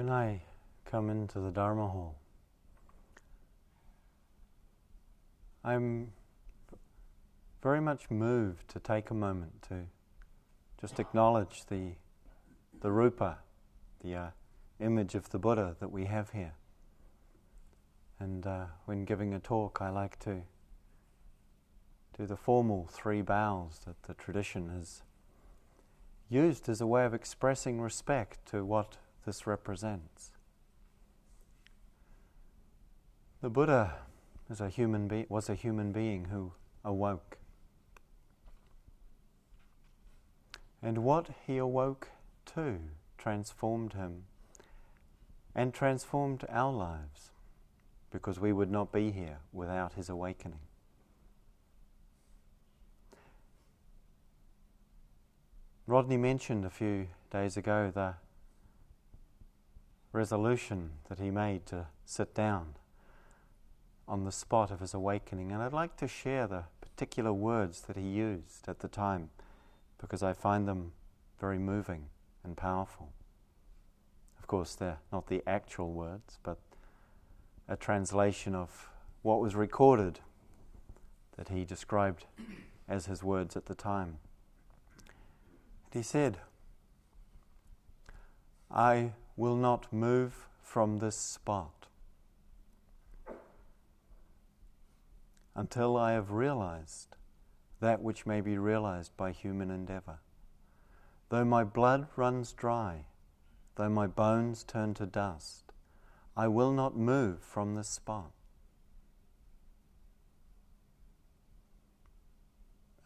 When I come into the Dharma hall, I'm very much moved to take a moment to just acknowledge the, the rupa, the uh, image of the Buddha that we have here. And uh, when giving a talk, I like to do the formal three bows that the tradition has used as a way of expressing respect to what this represents. The Buddha is a human be- was a human being who awoke. And what he awoke to transformed him and transformed our lives because we would not be here without his awakening. Rodney mentioned a few days ago the resolution that he made to sit down on the spot of his awakening, and I'd like to share the particular words that he used at the time because I find them very moving and powerful. Of course, they're not the actual words, but a translation of what was recorded that he described as his words at the time. And he said, I will not move from this spot until I have realized that which may be realized by human endeavor. Though my blood runs dry, though my bones turn to dust, I will not move from this spot.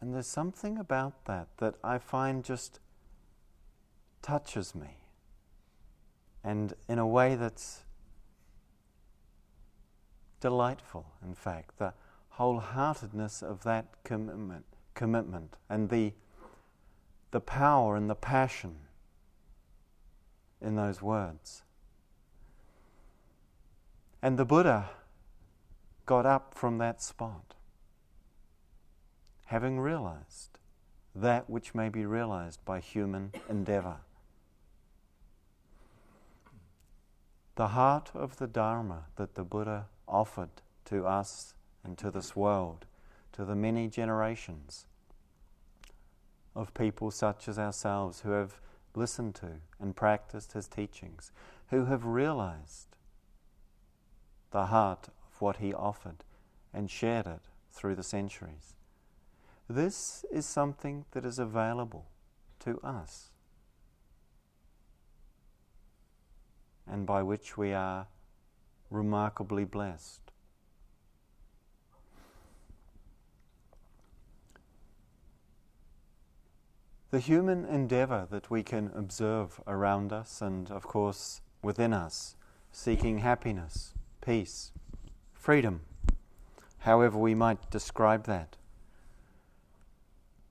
And there's something about that that I find just touches me and in a way that's delightful, in fact, the wholeheartedness of that commitment, commitment and the, the power and the passion in those words. And the Buddha got up from that spot, having realized that which may be realized by human endeavor. The heart of the Dharma that the Buddha offered to us and to this world, to the many generations of people such as ourselves who have listened to and practiced his teachings, who have realized the heart of what he offered and shared it through the centuries. This is something that is available to us. And by which we are remarkably blessed. The human endeavour that we can observe around us and, of course, within us, seeking happiness, peace, freedom, however we might describe that,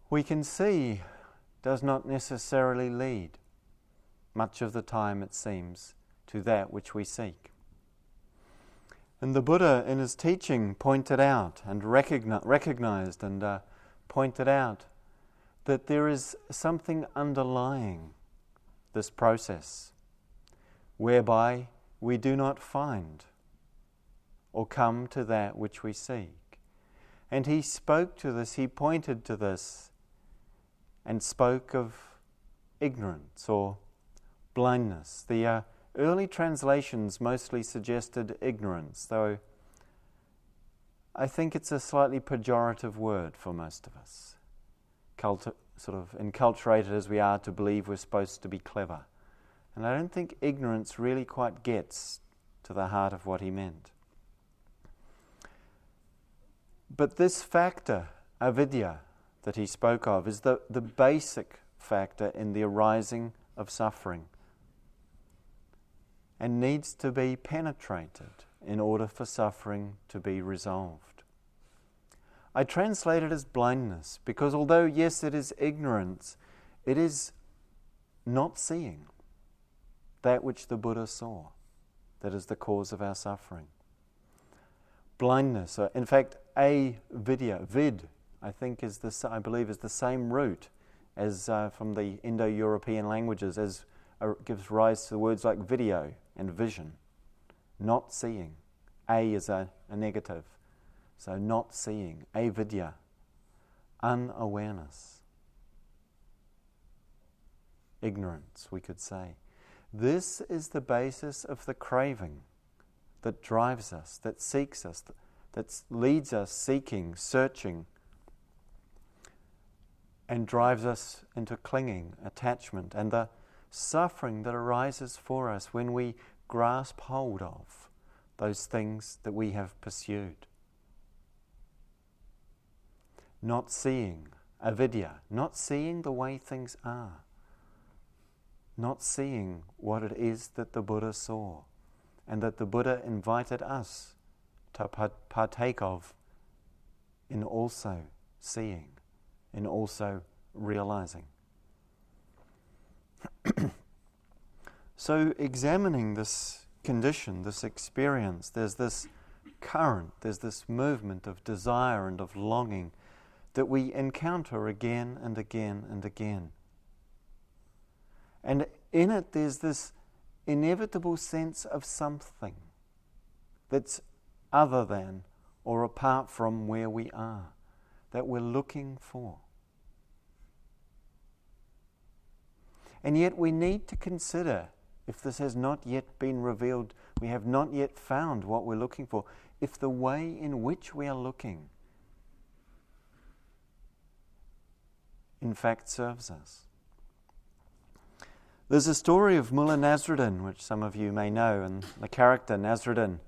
we can see does not necessarily lead, much of the time it seems, to that which we seek. And the Buddha, in his teaching, pointed out and recogni- recognized and uh, pointed out that there is something underlying this process whereby we do not find or come to that which we seek. And he spoke to this, he pointed to this, and spoke of ignorance or blindness, the, uh, Early translations mostly suggested ignorance, though I think it's a slightly pejorative word for most of us. Sort of enculturated as we are to believe we're supposed to be clever. And I don't think ignorance really quite gets to the heart of what he meant. But this factor, avidya, that he spoke of, is the, the basic factor in the arising of suffering and needs to be penetrated in order for suffering to be resolved. I translate it as blindness because although, yes, it is ignorance, it is not seeing that which the Buddha saw that is the cause of our suffering. Blindness, in fact, a vidya, vid, I think is the, I believe is the same root as uh, from the Indo-European languages as uh, gives rise to words like video and vision. Not seeing. A is a, a negative. So not seeing. Avidya. Unawareness. Ignorance, we could say. This is the basis of the craving that drives us, that seeks us, that leads us seeking, searching, and drives us into clinging, attachment, and the suffering that arises for us when we grasp hold of those things that we have pursued. Not seeing, avidya, not seeing the way things are, not seeing what it is that the Buddha saw and that the Buddha invited us to partake of in also seeing, in also realizing. So, examining this condition, this experience, there's this current, there's this movement of desire and of longing that we encounter again and again and again. And in it, there's this inevitable sense of something that's other than or apart from where we are, that we're looking for. And yet we need to consider if this has not yet been revealed, we have not yet found what we're looking for, if the way in which we are looking in fact serves us. There's a story of Mullah Nasruddin, which some of you may know, and the character Nasruddin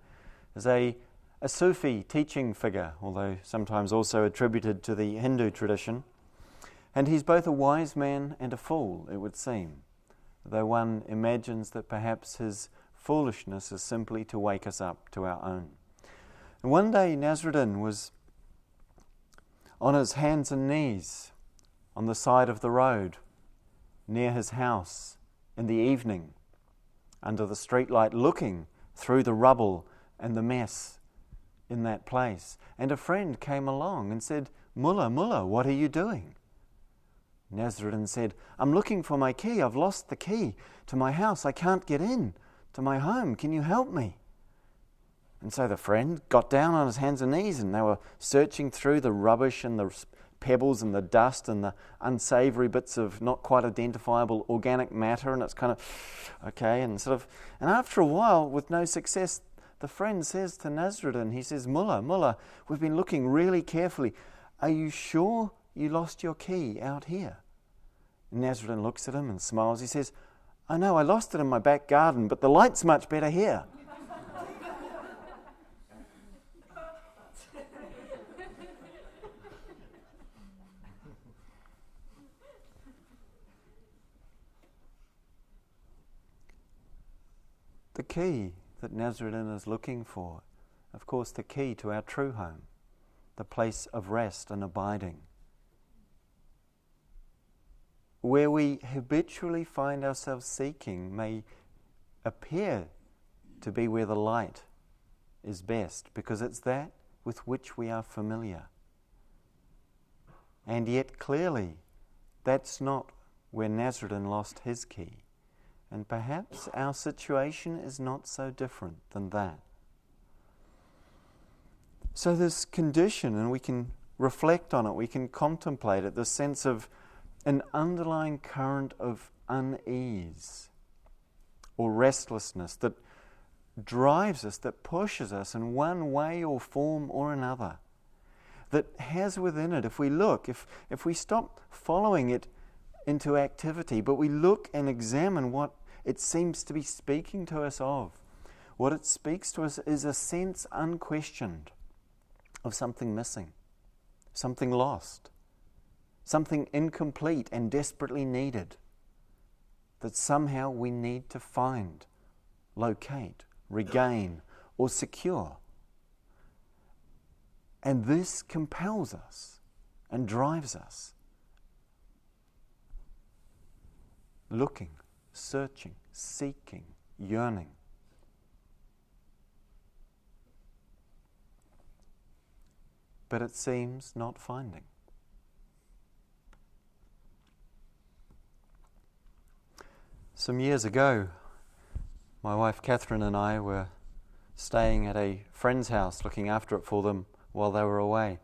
is a, a Sufi teaching figure, although sometimes also attributed to the Hindu tradition. And he's both a wise man and a fool, it would seem, though one imagines that perhaps his foolishness is simply to wake us up to our own. And one day Nasruddin was on his hands and knees on the side of the road near his house in the evening under the streetlight looking through the rubble and the mess in that place. And a friend came along and said, Mullah, Mullah, what are you doing? Nasruddin said, I'm looking for my key. I've lost the key to my house. I can't get in to my home. Can you help me? And so the friend got down on his hands and knees and they were searching through the rubbish and the pebbles and the dust and the unsavory bits of not quite identifiable organic matter, and it's kind of okay, and sort of, and after a while, with no success, the friend says to Nasruddin, he says, Mullah, Mullah, we've been looking really carefully. Are you sure you lost your key out here? Nasruddin looks at him and smiles. He says, I know, I lost it in my back garden, but the light's much better here. the key that Nasruddin is looking for, of course, the key to our true home, the place of rest and abiding, where we habitually find ourselves seeking may appear to be where the light is best, because it's that with which we are familiar. And yet, clearly, that's not where Nasruddin lost his key. And perhaps our situation is not so different than that. So, this condition, and we can reflect on it, we can contemplate it, the sense of an underlying current of unease or restlessness that drives us, that pushes us in one way or form or another, that has within it, if we look, if, if we stop following it into activity, but we look and examine what it seems to be speaking to us of. What it speaks to us is a sense unquestioned of something missing, something lost, something incomplete and desperately needed that somehow we need to find, locate, regain, or secure. And this compels us and drives us looking, searching, seeking, yearning. But it seems not finding. Some years ago, my wife Catherine and I were staying at a friend's house looking after it for them while they were away.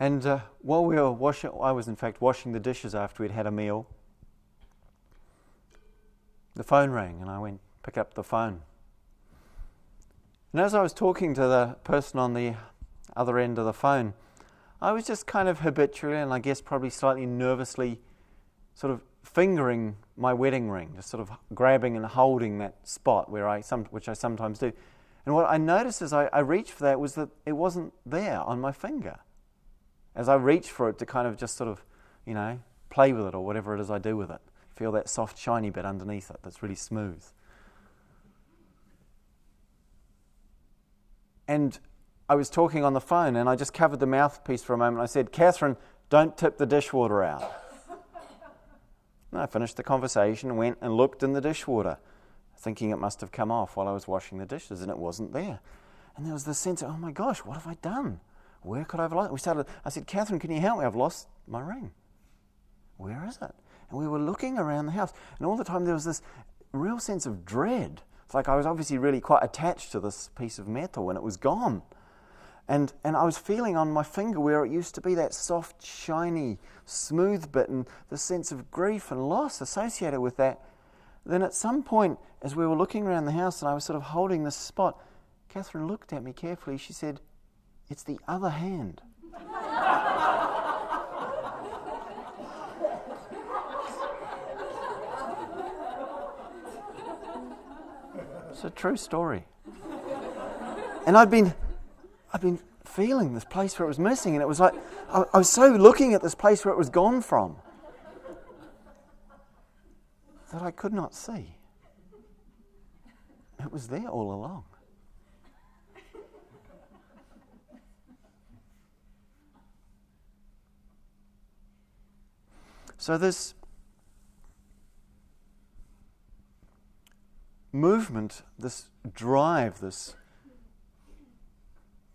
And uh, while we were washing, I was in fact washing the dishes after we'd had a meal. The phone rang, and I went pick up the phone. And as I was talking to the person on the other end of the phone, I was just kind of habitually, and I guess probably slightly nervously, sort of fingering my wedding ring, just sort of grabbing and holding that spot where I, some, which I sometimes do. And what I noticed as I, I reached for that was that it wasn't there on my finger. As I reached for it to kind of just sort of, you know, play with it or whatever it is I do with it, feel that soft, shiny bit underneath it that's really smooth. And I was talking on the phone and I just covered the mouthpiece for a moment. I said, Catherine, don't tip the dishwater out. And I finished the conversation went and looked in the dishwater, thinking it must have come off while I was washing the dishes, and it wasn't there. And there was this sense of, oh my gosh, what have I done? Where could I have lost? it? We started. I said, Catherine, can you help me? I've lost my ring. Where is it? And we were looking around the house, and all the time there was this real sense of dread it's like I was obviously really quite attached to this piece of metal and it was gone. And, and I was feeling on my finger where it used to be that soft, shiny, smooth bit, and the sense of grief and loss associated with that. Then at some point, as we were looking around the house and I was sort of holding this spot, Catherine looked at me carefully. She said, It's the other hand. It's a true story. And I'd been, I'd been feeling this place where it was missing, and it was like I, I was so looking at this place where it was gone from that I could not see. It was there all along. So, this movement, this drive, this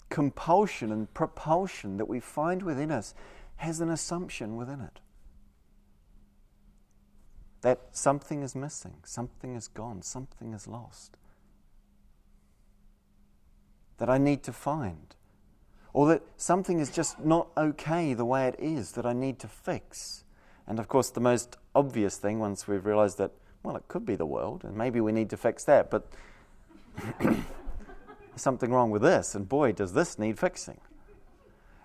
compulsion and propulsion that we find within us has an assumption within it that something is missing, something is gone, something is lost. That I need to find. Or that something is just not okay the way it is, that I need to fix. And of course, the most obvious thing, once we've realized that well, it could be the world, and maybe we need to fix that, but something wrong with this, and boy, does this need fixing.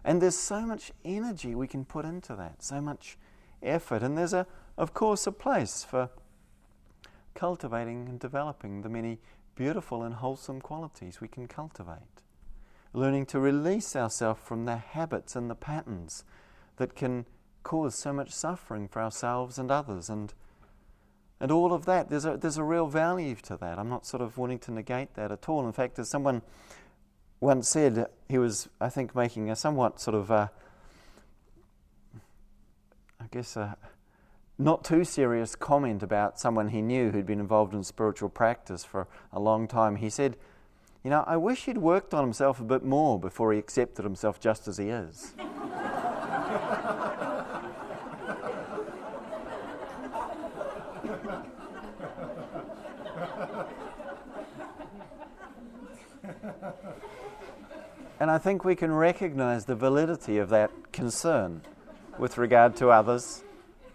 And there's so much energy we can put into that, so much effort, and there's, a, of course, a place for cultivating and developing the many beautiful and wholesome qualities we can cultivate. Learning to release ourselves from the habits and the patterns that can cause so much suffering for ourselves and others, and and all of that. There's a, there's a real value to that. I'm not sort of wanting to negate that at all. In fact, as someone once said, he was, I think, making a somewhat sort of, uh, I guess, a not too serious comment about someone he knew who'd been involved in spiritual practice for a long time. He said, You know, I wish he'd worked on himself a bit more before he accepted himself just as he is. And I think we can recognize the validity of that concern with regard to others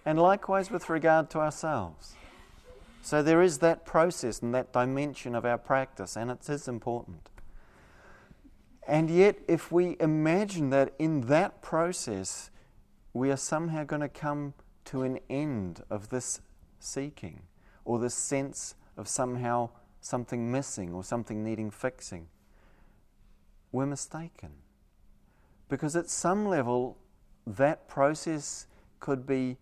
and likewise with regard to ourselves. So there is that process and that dimension of our practice, and it is important. And yet, if we imagine that in that process we are somehow going to come to an end of this seeking or this sense of somehow something missing or something needing fixing, we're mistaken. Because at some level, that process could be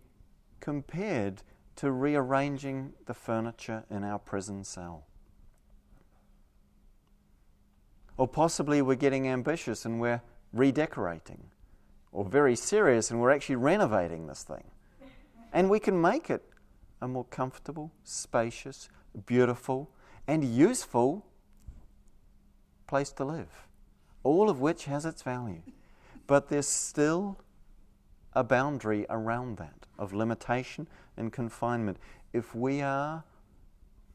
compared to rearranging the furniture in our prison cell. Or possibly we're getting ambitious and we're redecorating, or very serious and we're actually renovating this thing. And we can make it a more comfortable, spacious, beautiful, and useful place to live all of which has its value. But there's still a boundary around that of limitation and confinement. If we are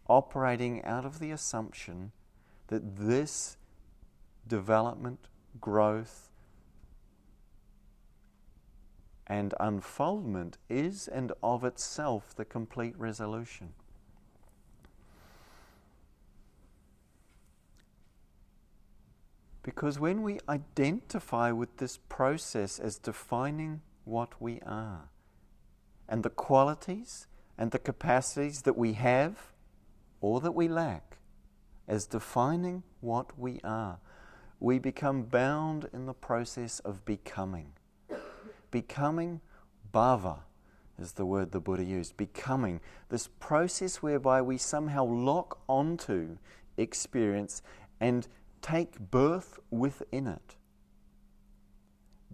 operating out of the assumption that this development, growth, and unfoldment is and of itself the complete resolution. Because when we identify with this process as defining what we are, and the qualities and the capacities that we have or that we lack as defining what we are, we become bound in the process of becoming. Becoming bhava is the word the Buddha used. Becoming, this process whereby we somehow lock onto experience and take birth within it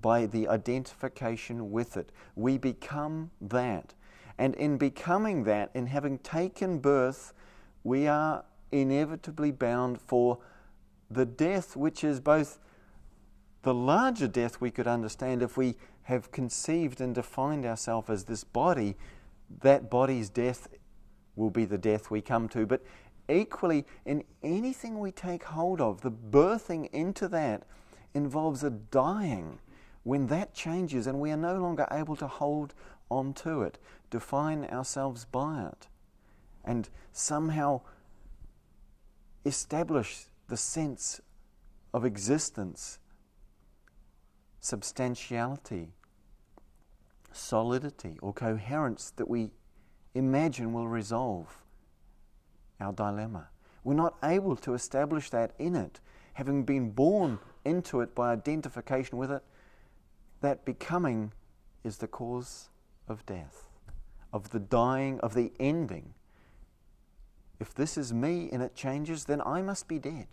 by the identification with it. We become that. And in becoming that, in having taken birth, we are inevitably bound for the death, which is both the larger death we could understand if we have conceived and defined ourselves as this body, that body's death will be the death we come to. But equally, in anything we take hold of, the birthing into that involves a dying when that changes and we are no longer able to hold on to it, define ourselves by it, and somehow establish the sense of existence, substantiality, solidity, or coherence that we imagine will resolve our dilemma. We're not able to establish that in it, having been born into it by identification with it. That becoming is the cause of death, of the dying, of the ending. If this is me and it changes, then I must be dead.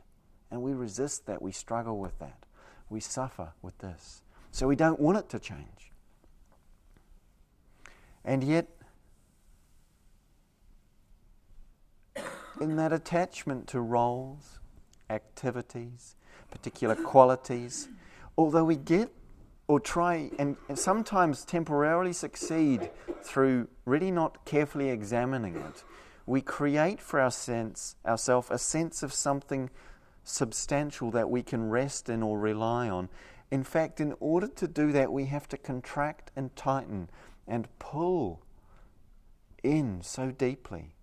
And we resist that. We struggle with that. We suffer with this. So we don't want it to change. And yet, in that attachment to roles, activities, particular qualities, although we get or try and, and, sometimes temporarily succeed through really not carefully examining it, we create for our sense, ourselves a sense of something substantial that we can rest in or rely on. In fact, in order to do that, we have to contract and tighten and pull in so deeply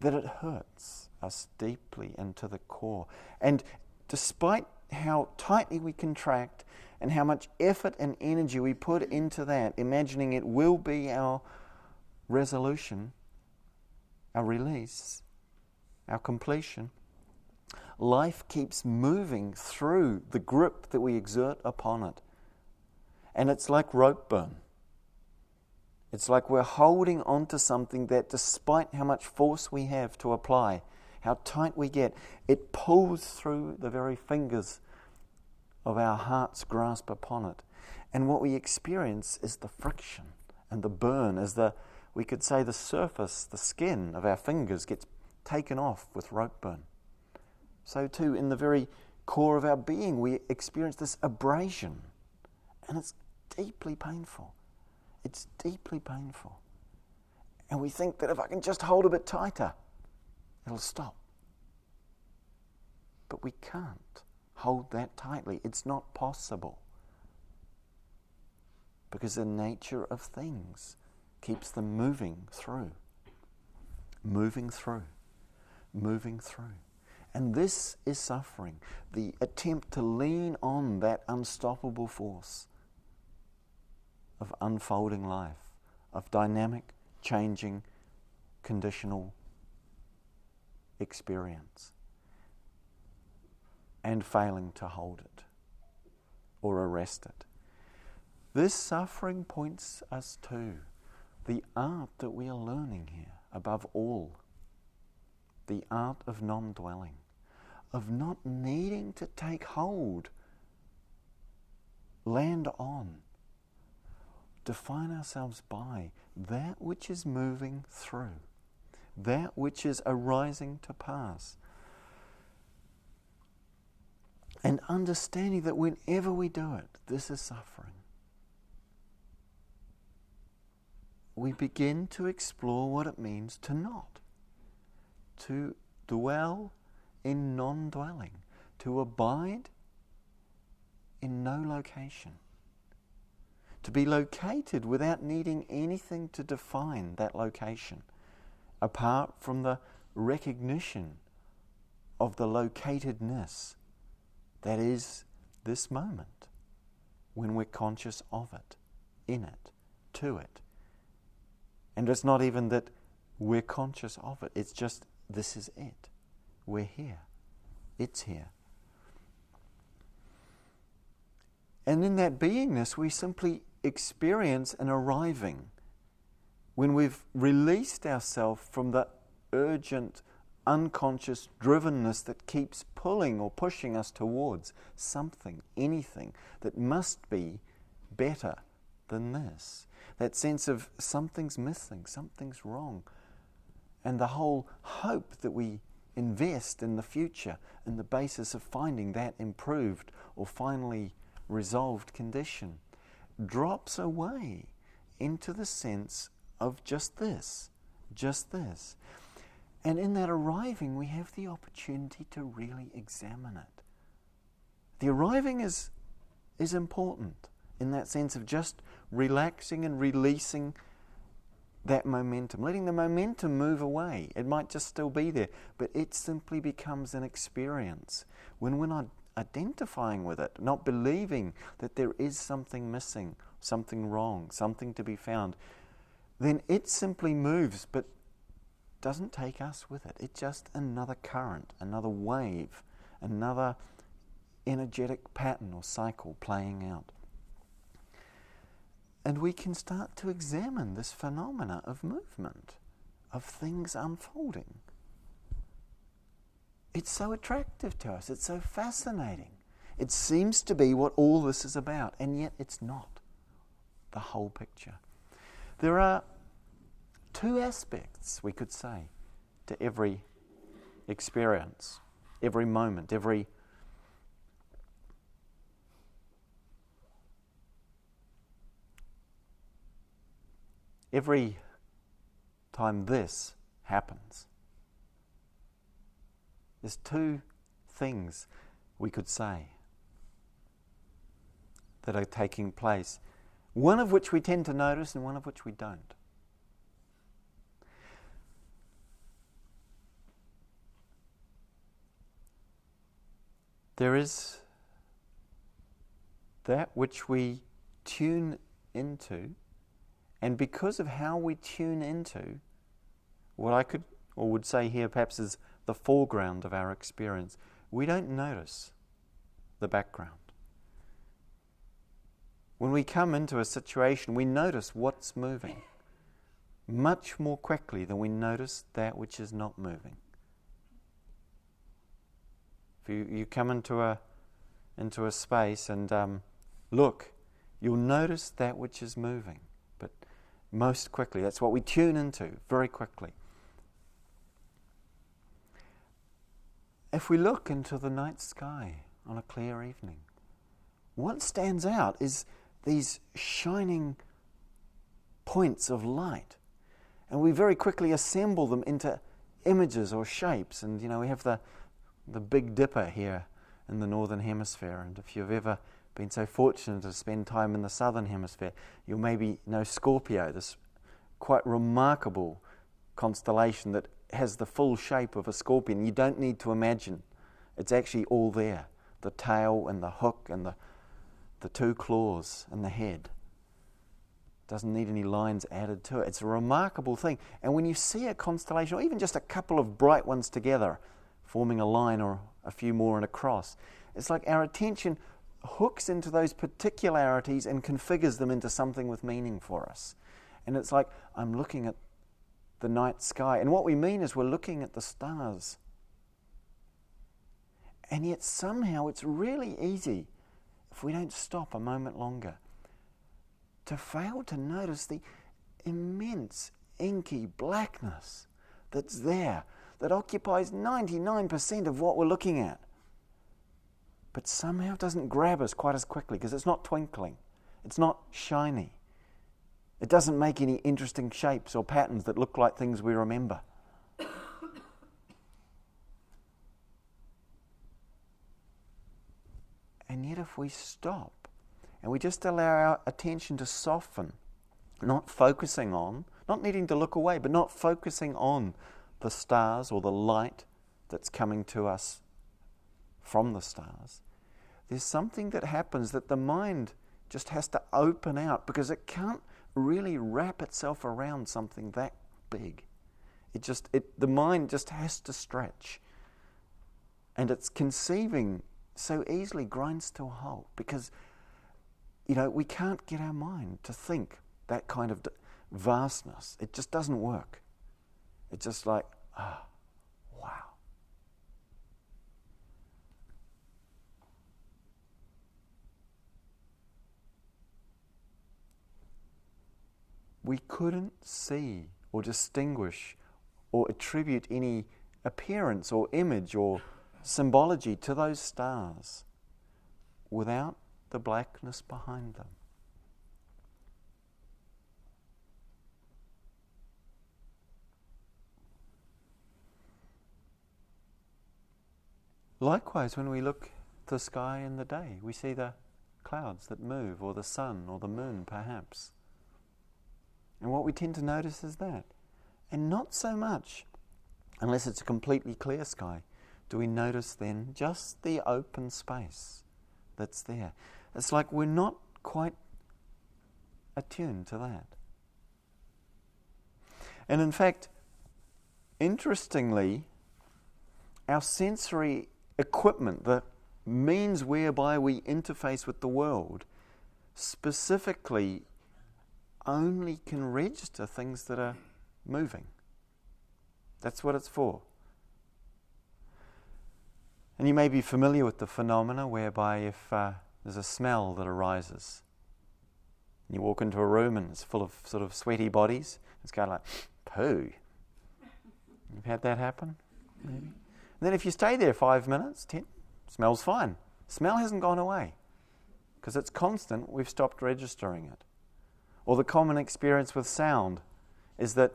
that it hurts us deeply and to the core. And despite how tightly we contract and how much effort and energy we put into that, imagining it will be our resolution, our release, our completion, life keeps moving through the grip that we exert upon it. And it's like rope burn. It's like we're holding on to something that, despite how much force we have to apply, how tight we get, it pulls through the very fingers of our heart's grasp upon it. And what we experience is the friction and the burn, as the, we could say, the surface, the skin of our fingers gets taken off with rope burn. So, too, in the very core of our being, we experience this abrasion, and it's deeply painful. It's deeply painful. And we think that if I can just hold a bit tighter, it'll stop. But we can't hold that tightly. It's not possible. Because the nature of things keeps them moving through, moving through, moving through. And this is suffering, the attempt to lean on that unstoppable force of unfolding life, of dynamic, changing, conditional experience, and failing to hold it or arrest it. This suffering points us to the art that we are learning here, above all the art of non dwelling of not needing to take hold, land on, define ourselves by that which is moving through, that which is arising to pass. And understanding that whenever we do it, this is suffering. we begin to explore what it means to not, to dwell in non dwelling, to abide in no location, to be located without needing anything to define that location, apart from the recognition of the locatedness that is this moment when we're conscious of it, in it, to it. And it's not even that we're conscious of it, it's just this is it. We're here. It's here. And in that beingness, we simply experience an arriving when we've released ourselves from the urgent, unconscious drivenness that keeps pulling or pushing us towards something, anything that must be better than this. That sense of something's missing, something's wrong. And the whole hope that we invest in the future in the basis of finding that improved or finally resolved condition drops away into the sense of just this, just this. And in that arriving, we have the opportunity to really examine it. The arriving is, is important in that sense of just relaxing and releasing that momentum, letting the momentum move away. It might just still be there, but it simply becomes an experience. When we're not identifying with it, not believing that there is something missing, something wrong, something to be found, then it simply moves, but doesn't take us with it. It's just another current, another wave, another energetic pattern or cycle playing out. And we can start to examine this phenomena of movement, of things unfolding. It's so attractive to us, it's so fascinating. It seems to be what all this is about, and yet it's not the whole picture. There are two aspects, we could say, to every experience, every moment, every every time this happens. There's two things we could say that are taking place, one of which we tend to notice and one of which we don't. There is that which we tune into, and because of how we tune into, what I could or would say here perhaps is the foreground of our experience, we don't notice the background. When we come into a situation, we notice what's moving much more quickly than we notice that which is not moving. If you, you come into a, into a space and um, look, you'll notice that which is moving, but most quickly. That's what we tune into very quickly. If we look into the night sky on a clear evening, what stands out is these shining points of light. And we very quickly assemble them into images or shapes. And, you know, we have the, the Big Dipper here in the Northern Hemisphere. And if you've ever been so fortunate to spend time in the Southern Hemisphere, you'll maybe know Scorpio, this quite remarkable constellation that has the full shape of a scorpion. You don't need to imagine, it's actually all there the tail and the hook and the, the two claws and the head. Doesn't need any lines added to it. It's a remarkable thing. And when you see a constellation, or even just a couple of bright ones together, forming a line or a few more in a cross. It's like our attention hooks into those particularities and configures them into something with meaning for us. And it's like I'm looking at the night sky. And what we mean is we're looking at the stars. And yet somehow it's really easy, if we don't stop a moment longer, to fail to notice the immense inky blackness that's there that occupies 99% of what we're looking at. But somehow doesn't grab us quite as quickly because it's not twinkling, it's not shiny. It doesn't make any interesting shapes or patterns that look like things we remember. and yet, if we stop and we just allow our attention to soften, not focusing on, not needing to look away, but not focusing on the stars or the light that's coming to us from the stars, there's something that happens that the mind just has to open out because it can't really wrap itself around something that big. It just it the mind just has to stretch. And its conceiving so easily grinds to a halt because you know, we can't get our mind to think that kind of vastness. It just doesn't work. It's just like, ah, oh, we couldn't see or distinguish or attribute any appearance or image or symbology to those stars without the blackness behind them. Likewise, when we look at the sky in the day, we see the clouds that move, or the sun, or the moon, perhaps. And what we tend to notice is that. And not so much, unless it's a completely clear sky, do we notice then just the open space that's there. It's like we're not quite attuned to that. And in fact, interestingly, our sensory equipment, the means whereby we interface with the world, specifically only can register things that are moving. That's what it's for. And you may be familiar with the phenomena whereby if uh, there's a smell that arises, you walk into a room and it's full of sort of sweaty bodies, it's kind of like poo. You've had that happen? Maybe. And then if you stay there five minutes, ten, smells fine. Smell hasn't gone away because it's constant. We've stopped registering it. Or the common experience with sound is that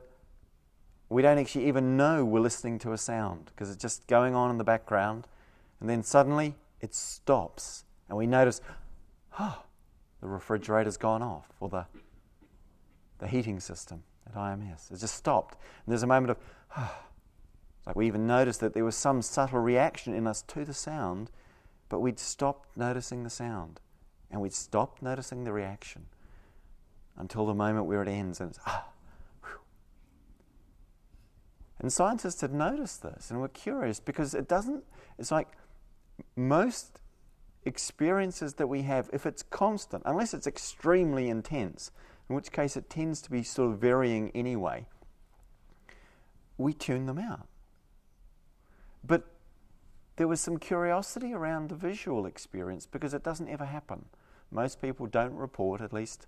we don't actually even know we're listening to a sound because it's just going on in the background. And then suddenly it stops. And we notice, oh, the refrigerator's gone off or the, the heating system at IMS has just stopped. And there's a moment of, oh, like we even noticed that there was some subtle reaction in us to the sound, but we'd stopped noticing the sound and we'd stopped noticing the reaction until the moment where it ends and it's ah. And scientists had noticed this and were curious because it doesn't, it's like most experiences that we have, if it's constant, unless it's extremely intense, in which case it tends to be sort of varying anyway, we tune them out. But there was some curiosity around the visual experience because it doesn't ever happen. Most people don't report, at least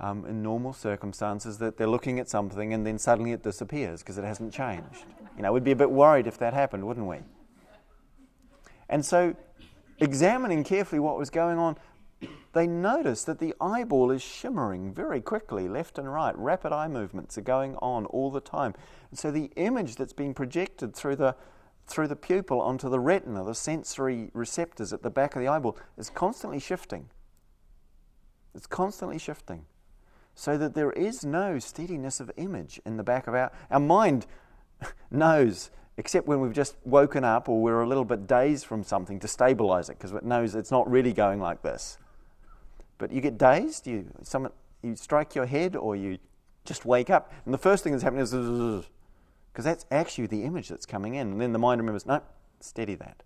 um, in normal circumstances that they're looking at something and then suddenly it disappears because it hasn't changed. You know, we'd be a bit worried if that happened, wouldn't we? And so, examining carefully what was going on, they noticed that the eyeball is shimmering very quickly, left and right. Rapid eye movements are going on all the time. And so, the image that's being projected through the through the pupil onto the retina, the sensory receptors at the back of the eyeball, is constantly shifting. It's constantly shifting so that there is no steadiness of image in the back of our our mind knows except when we've just woken up or we're a little bit dazed from something to stabilize it because it knows it's not really going like this. But you get dazed you some, you strike your head or you just wake up and the first thing that's happening is because that's actually the image that's coming in and then the mind remembers no steady that.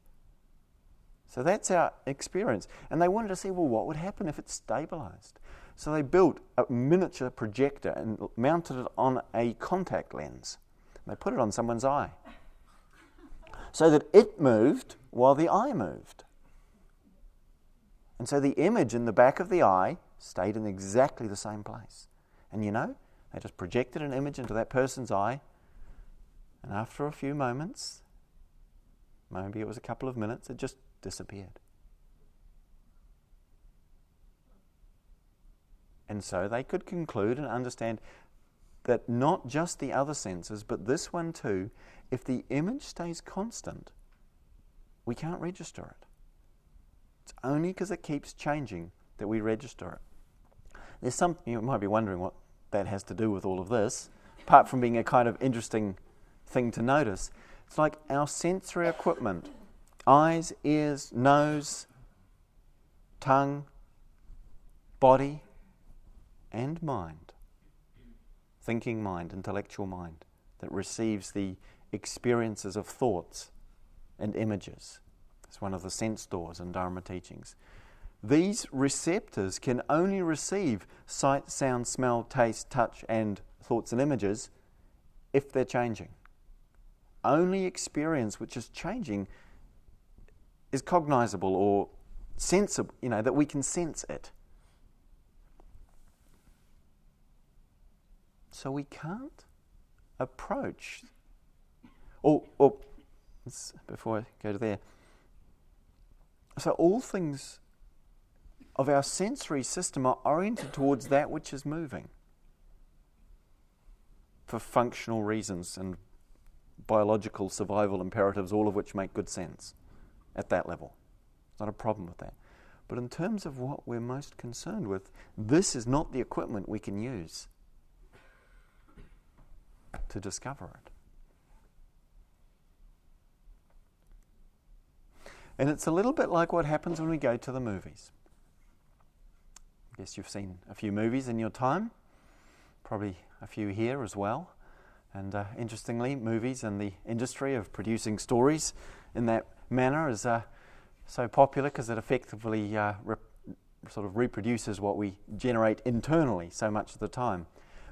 So that's our experience. And they wanted to see well what would happen if it's stabilized so they built a miniature projector and mounted it on a contact lens. They put it on someone's eye so that it moved while the eye moved. And so the image in the back of the eye stayed in exactly the same place. And you know, they just projected an image into that person's eye, and after a few moments, maybe it was a couple of minutes, it just disappeared. And so they could conclude and understand that not just the other senses, but this one too, if the image stays constant, we can't register it. It's only because it keeps changing that we register it. There's something you might be wondering what that has to do with all of this, apart from being a kind of interesting thing to notice. It's like our sensory equipment eyes, ears, nose, tongue, body, and mind. Thinking mind, intellectual mind, that receives the experiences of thoughts and images. It's one of the sense doors in Dharma teachings. These receptors can only receive sight, sound, smell, taste, touch, and thoughts and images if they're changing. Only experience which is changing is cognizable or sensible, you know, that we can sense it. So we can't approach. Or, or before I go to there. So all things of our sensory system are oriented towards that which is moving for functional reasons and biological survival imperatives, all of which make good sense at that level. It's not a problem with that. But in terms of what we're most concerned with, this is not the equipment we can use to discover it. And it's a little bit like what happens when we go to the movies. I guess you've seen a few movies in your time, probably a few here as well. And uh, interestingly, movies and the industry of producing stories in that manner is uh, so popular because it effectively uh, sort of reproduces what we generate internally so much of the time.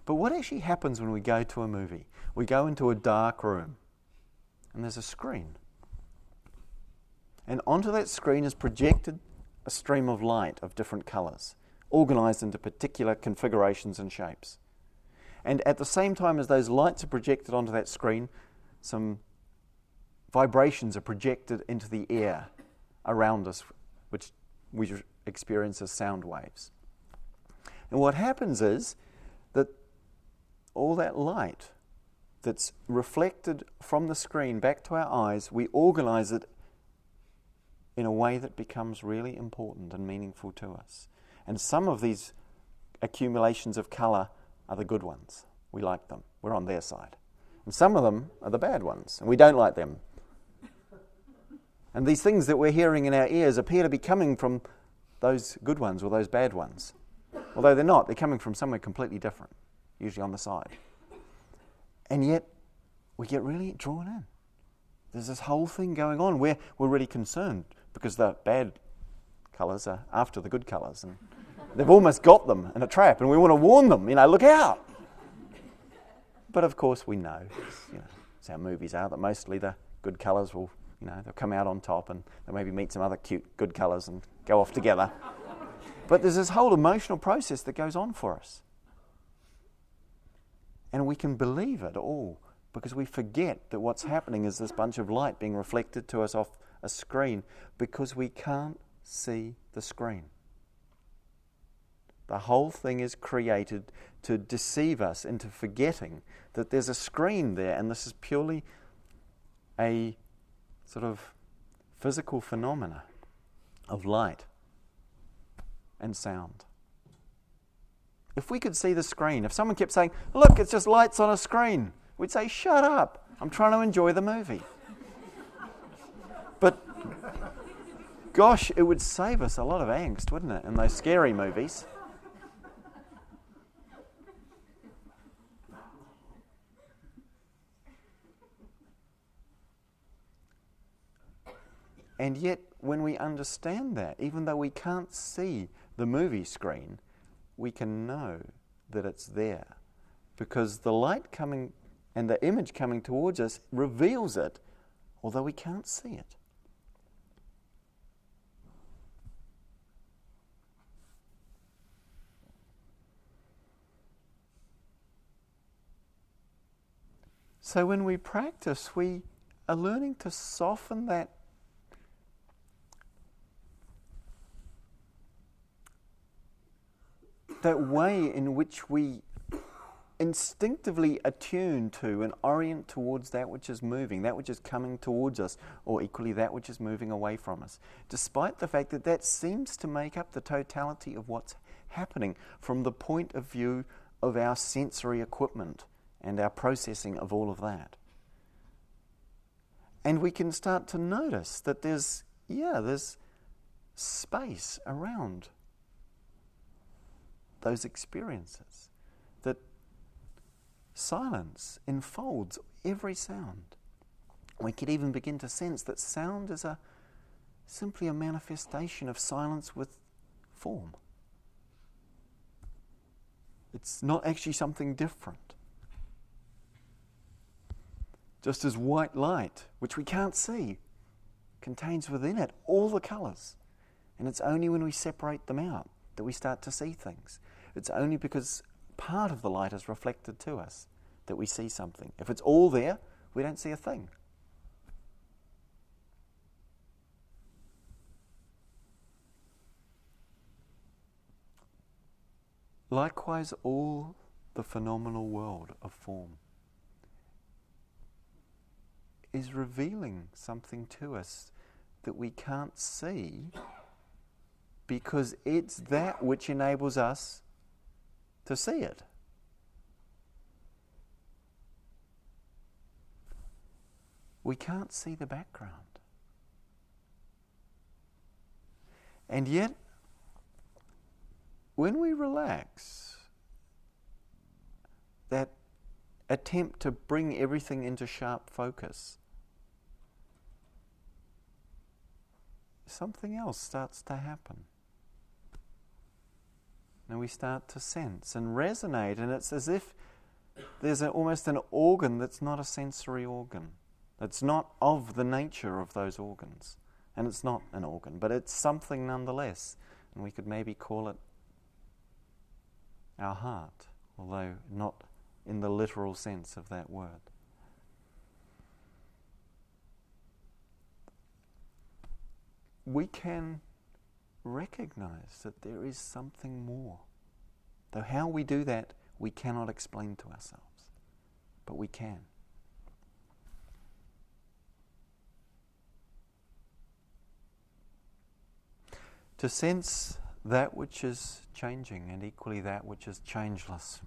But what actually happens when we go to a movie? We go into a dark room and there's a screen. And onto that screen is projected a stream of light of different colours, organised into particular configurations and shapes. And at the same time as those lights are projected onto that screen, some vibrations are projected into the air around us, which we experience as sound waves. And what happens is all that light that's reflected from the screen back to our eyes, we organize it in a way that becomes really important and meaningful to us. And some of these accumulations of color are the good ones. We like them. We're on their side. And some of them are the bad ones, and we don't like them. And these things that we're hearing in our ears appear to be coming from those good ones or those bad ones. Although they're not, they're coming from somewhere completely different, usually on the side. And yet, we get really drawn in. There's this whole thing going on where we're really concerned because the bad colours are after the good colours. And they've almost got them in a trap, and we want to warn them, you know, look out. But of course, we know, you know, it's how movies are, that mostly the good colours will you know, they'll come out on top and they'll maybe meet some other cute, good colours and go off together. but there's this whole emotional process that goes on for us. And we can believe it all because we forget that what's happening is this bunch of light being reflected to us off a screen because we can't see the screen. The whole thing is created to deceive us into forgetting that there's a screen there and this is purely a sort of physical phenomena of light and sound. If we could see the screen, if someone kept saying, Look, it's just lights on a screen, we'd say, Shut up, I'm trying to enjoy the movie. but gosh, it would save us a lot of angst, wouldn't it, in those scary movies? And yet, when we understand that, even though we can't see the movie screen, we can know that it's there. Because the light coming and the image coming towards us reveals it, although we can't see it. So when we practice, we are learning to soften that that way in which we instinctively attune to and orient towards that which is moving, that which is coming towards us, or equally that which is moving away from us, despite the fact that that seems to make up the totality of what's happening from the point of view of our sensory equipment and our processing of all of that. And we can start to notice that there's, yeah, there's space around those experiences. That silence enfolds every sound. We could even begin to sense that sound is a simply a manifestation of silence with form. It's not actually something different. Just as white light, which we can't see, contains within it all the colours. And it's only when we separate them out that we start to see things. It's only because part of the light is reflected to us that we see something. If it's all there, we don't see a thing. Likewise, all the phenomenal world of form is revealing something to us that we can't see because it's that which enables us to see it. We can't see the background. And yet, when we relax, that attempt to bring everything into sharp focus, something else starts to happen. And we start to sense and resonate, and it's as if there's a, almost an organ that's not a sensory organ. that's not of the nature of those organs. And it's not an organ, but it's something nonetheless. And we could maybe call it our heart, although not in the literal sense of that word. We can recognize that there is something more. Though how we do that, we cannot explain to ourselves, but we can. To sense that which is changing and equally that which is changeless.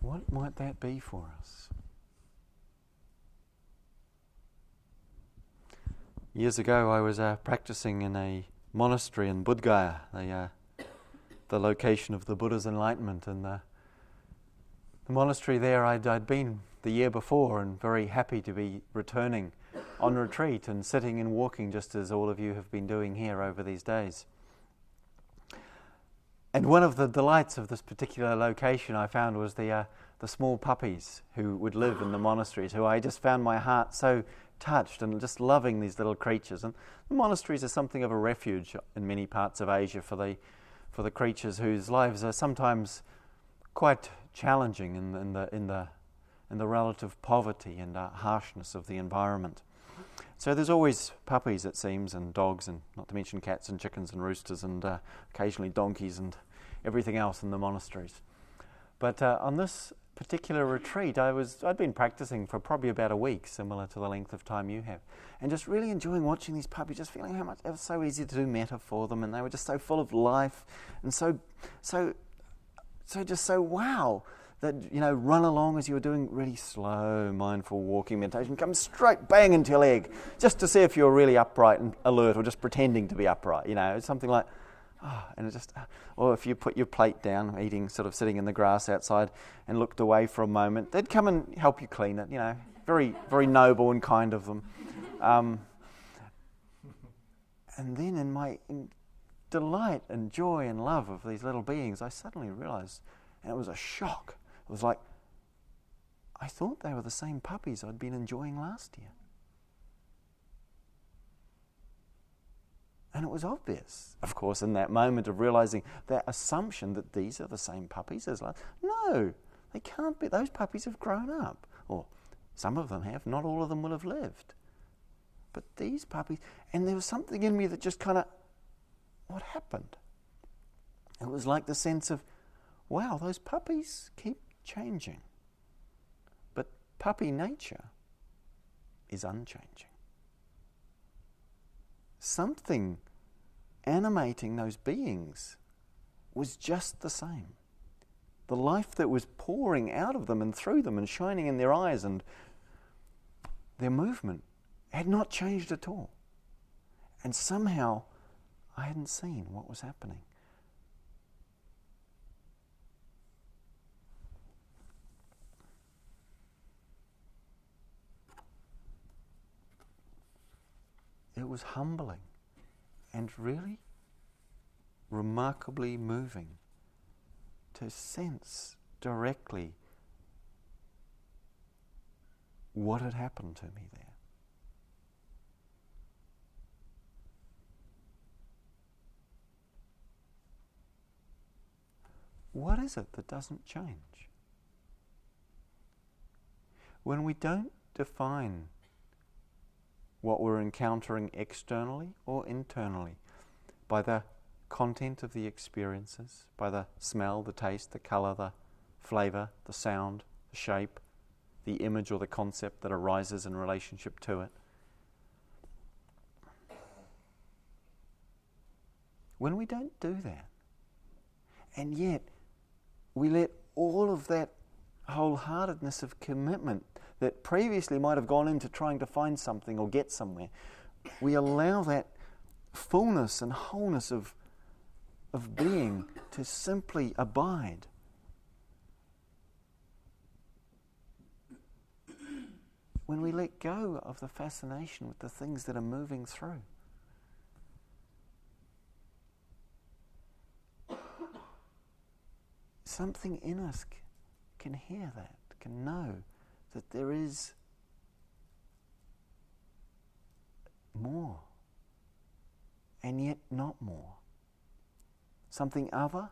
What might that be for us? Years ago, I was uh, practicing in a monastery in Bodh Gaya, the, uh, the location of the Buddha's enlightenment. And the, the monastery there, I'd, I'd been the year before and very happy to be returning on retreat and sitting and walking just as all of you have been doing here over these days. And one of the delights of this particular location I found was the, uh, the small puppies who would live in the monasteries, who I just found my heart so touched and just loving these little creatures. And the monasteries are something of a refuge in many parts of Asia for the, for the creatures whose lives are sometimes quite challenging in, in, the, in, the, in the relative poverty and uh, harshness of the environment. So there's always puppies, it seems, and dogs, and not to mention cats and chickens and roosters, and uh, occasionally donkeys and everything else in the monasteries. But uh, on this particular retreat, I was I'd been practicing for probably about a week, similar to the length of time you have, and just really enjoying watching these puppies, just feeling how much it was so easy to do metta for them, and they were just so full of life, and so so so just so wow that you know run along as you were doing really slow mindful walking meditation come straight bang into your leg just to see if you're really upright and alert or just pretending to be upright you know something like Oh, and it just, or if you put your plate down, eating, sort of sitting in the grass outside, and looked away for a moment, they'd come and help you clean it. You know, very, very noble and kind of them. Um, and then, in my delight and joy and love of these little beings, I suddenly realized, and it was a shock. It was like, I thought they were the same puppies I'd been enjoying last year. And it was obvious, of course, in that moment of realizing that assumption that these are the same puppies as last. No, they can't be. Those puppies have grown up. Or some of them have, not all of them will have lived. But these puppies, and there was something in me that just kind of, what happened? It was like the sense of, wow, those puppies keep changing. But puppy nature is unchanging. Something animating those beings was just the same. The life that was pouring out of them and through them and shining in their eyes and their movement had not changed at all. And somehow I hadn't seen what was happening. It was humbling and really remarkably moving to sense directly what had happened to me there. What is it that doesn't change? When we don't define what we're encountering externally or internally by the content of the experiences, by the smell, the taste, the colour, the flavour, the sound, the shape, the image or the concept that arises in relationship to it. When we don't do that, and yet we let all of that wholeheartedness of commitment that previously might have gone into trying to find something or get somewhere, we allow that fullness and wholeness of, of being to simply abide. When we let go of the fascination with the things that are moving through. something in us can hear that, can know that there is more, and yet not more. Something other,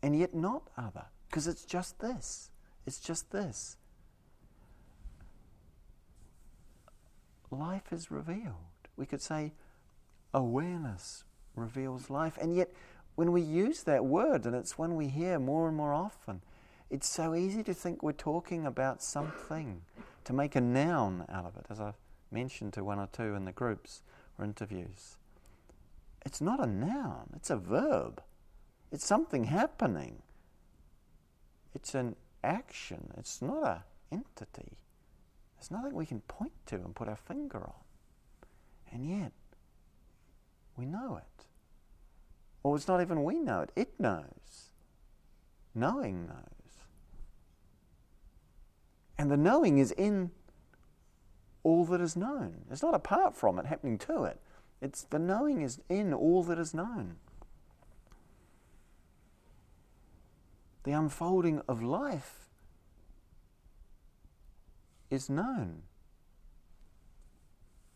and yet not other, because it's just this. It's just this. Life is revealed. We could say awareness reveals life, and yet when we use that word, and it's one we hear more and more often, it's so easy to think we're talking about something, to make a noun out of it, as I've mentioned to one or two in the groups or interviews. It's not a noun, it's a verb. It's something happening. It's an action, it's not an entity. There's nothing we can point to and put our finger on. And yet, we know it. Or it's not even we know it, it knows. Knowing knows. And the knowing is in all that is known. It's not apart from it, happening to it. It's the knowing is in all that is known. The unfolding of life is known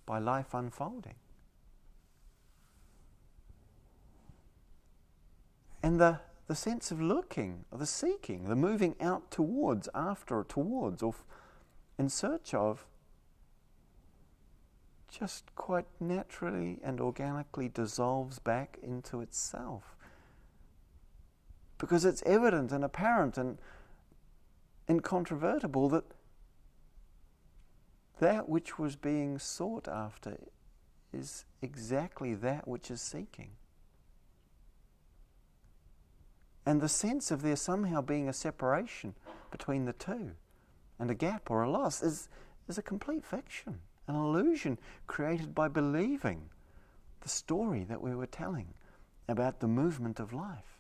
by life unfolding. And the, the sense of looking, the seeking, the moving out towards, after, towards, or in search of, just quite naturally and organically dissolves back into itself. Because it's evident and apparent and incontrovertible that that which was being sought after is exactly that which is seeking. And the sense of there somehow being a separation between the two and a gap or a loss is, is a complete fiction, an illusion created by believing the story that we were telling about the movement of life.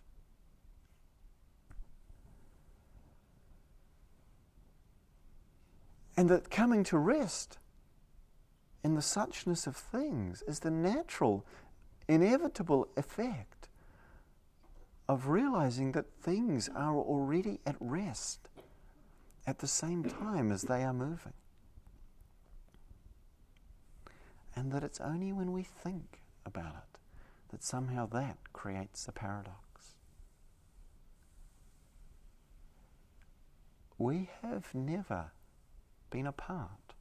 And that coming to rest in the suchness of things is the natural, inevitable effect of realizing that things are already at rest at the same time as they are moving. And that it's only when we think about it that somehow that creates a paradox. We have never been apart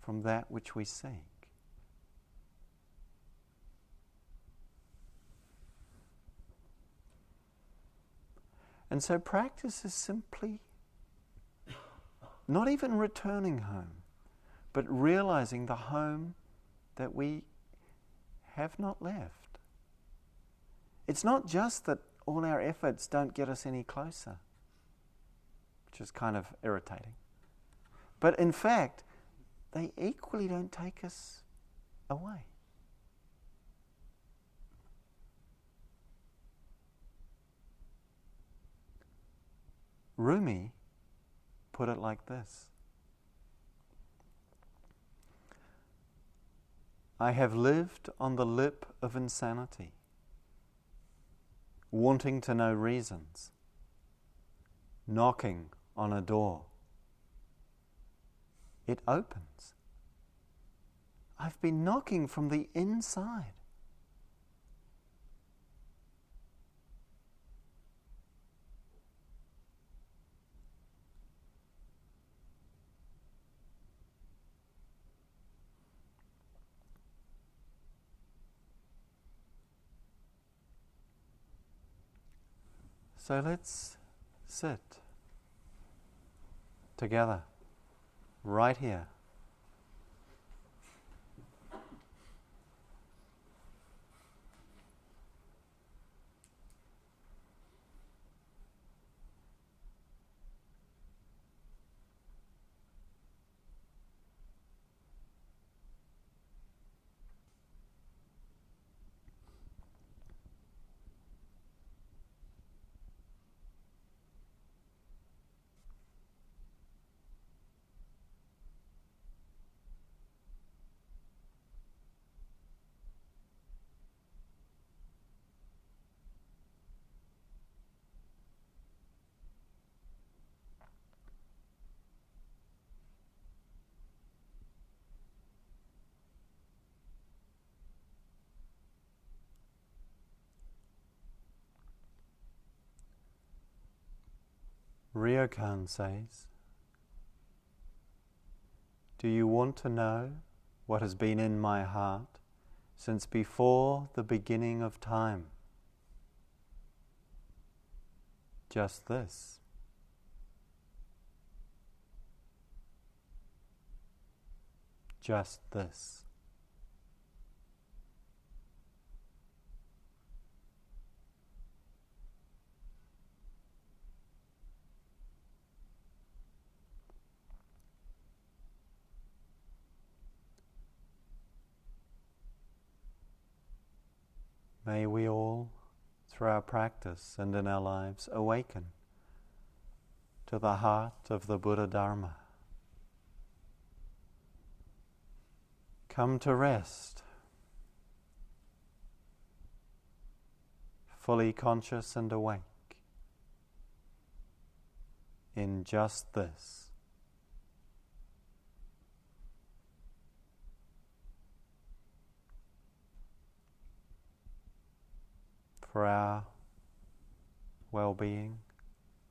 from that which we see. And so practice is simply not even returning home, but realizing the home that we have not left. It's not just that all our efforts don't get us any closer, which is kind of irritating. But in fact, they equally don't take us away. Rumi put it like this I have lived on the lip of insanity, wanting to know reasons, knocking on a door. It opens. I've been knocking from the inside. So let's sit together right here. Ryokan says, Do you want to know what has been in my heart since before the beginning of time? Just this. Just this. May we all, through our practice and in our lives, awaken to the heart of the Buddha Dharma. Come to rest, fully conscious and awake in just this. For our well being,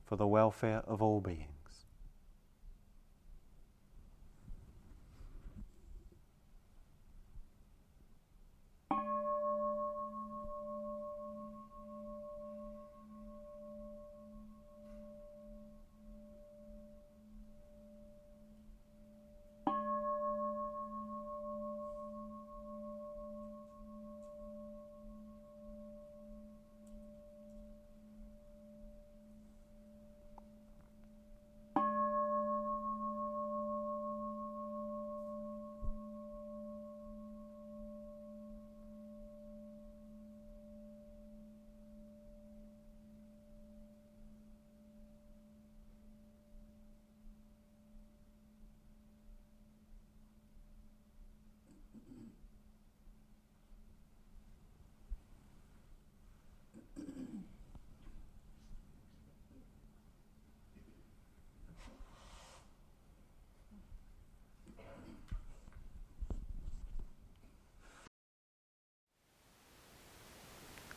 for the welfare of all beings.